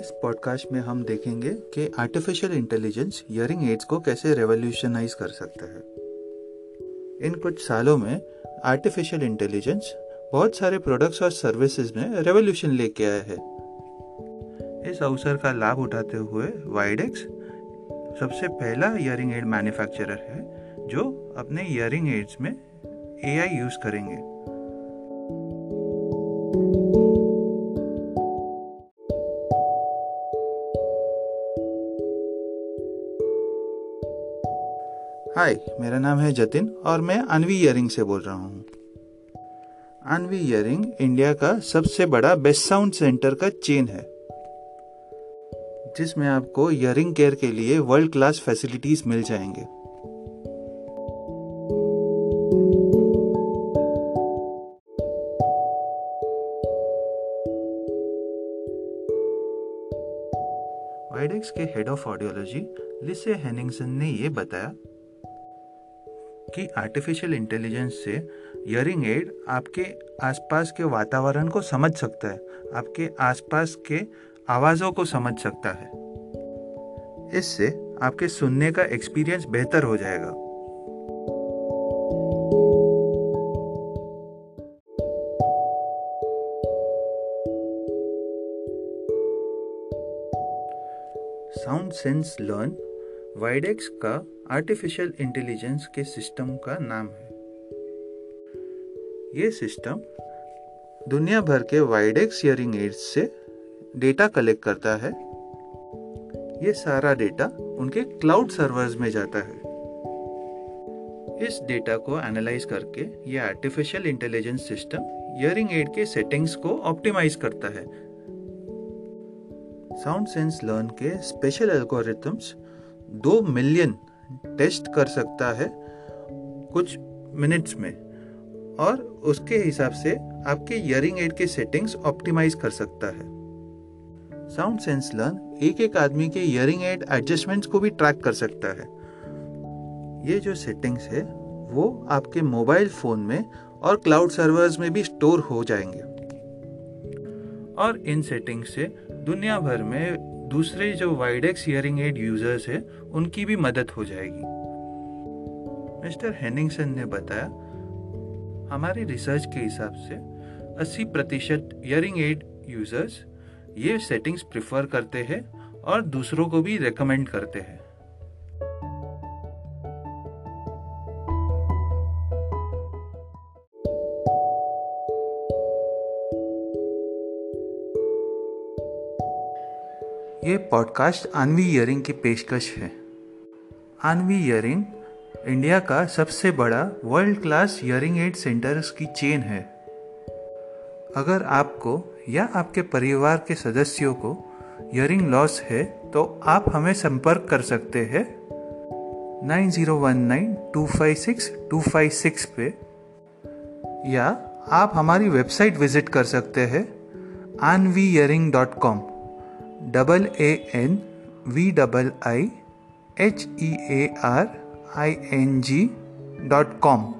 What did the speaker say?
इस पॉडकास्ट में हम देखेंगे कि आर्टिफिशियल इंटेलिजेंस ईयरिंग एड्स को कैसे रेवोल्यूशनाइज कर सकता है। इन कुछ सालों में आर्टिफिशियल इंटेलिजेंस बहुत सारे प्रोडक्ट्स और सर्विसेज़ में रेवोल्यूशन लेके आया है। इस अवसर का लाभ उठाते हुए वाइडेक्स सबसे पहला ईयरिंग एड मैन्युफैक्चरर है, जो अपने ईयरिंग एड्स में एआई यूज़ करेंगे। हाय मेरा नाम है जतिन और मैं अनवी ईयरिंग से बोल रहा हूँ। अनवी ईयरिंग इंडिया का सबसे बड़ा बेस्ट साउंड सेंटर का चेन है। जिसमें आपको ईयरिंग केयर के लिए वर्ल्ड क्लास फैसिलिटीज़ मिल जाएँगे। वाइडेक्स के head of audiology Lise Henningsen ने यह बताया कि आर्टिफिशियल इंटेलिजेंस से ईयरिंग एड आपके आसपास के वातावरण को समझ सकता है, आपके आसपास के आवाज़ों को समझ सकता है। इससे आपके सुनने का एक्सपीरियंस बेहतर हो जाएगा। साउंड सेंस लर्न वाइडेक्स का आर्टिफिशियल इंटेलिजेंस के सिस्टम का नाम है। ये सिस्टम दुनिया भर के वाइडेक्स हियरिंग एड्स से डेटा कलेक्ट करता है। ये सारा डेटा उनके क्लाउड सर्वर्स में जाता है। इस डेटा को एनालाइज करके ये artificial intelligence system hearing aid के सेटिंग्स को ऑप्टिमाइज करता है। साउंड सेंस लर्न के स्पेशल एल्गोरिथम्स दो मिलियन टेस्ट कर सकता है कुछ मिनट्स में। और उसके हिसाब से आपके ईयरिंग एड के सेटिंग्स ऑप्टिमाइज कर सकता है। साउंड सेंस लर्न एक एक आदमी के ईयरिंग एड एडजस्टमेंट्स को भी ट्रैक कर सकता है। ये जो सेटिंग्स है, वो आपके मोबाइल फ़ोन में और क्लाउड सर्वर्स में भी स्टोर हो जाएँगे। और इन सेटिंग्स से दुनिया भर में दूसरे जो वाइडेक्स हियरिंग एड यूज़र्स है, उनकी भी मदद हो जाएगी। मिस्टर हेनिंगसन ने बताया, हमारे रिसर्च के हिसाब से 80 प्रतिशत हियरिंग एड यूज़र्स ये सेटिंग्स प्रिफर करते हैं और दूसरों को भी रेकमेंड करते हैं। ये पॉडकास्ट आनवी ईयरिंग की पेशकश है। आनवी ईयरिंग इंडिया का सबसे बड़ा world class hearing aid centres की चेन है। अगर आपको या आपके परिवार के सदस्यों को ईयरिंग लॉस है तो आप हमें संपर्क कर सकते हैं। Nine zero one nine two five six two five six पे। या आप हमारी वेबसाइट विज़िट कर सकते हैं Aanvi hearing dot com. double A N V double I H E A R I N G dot com.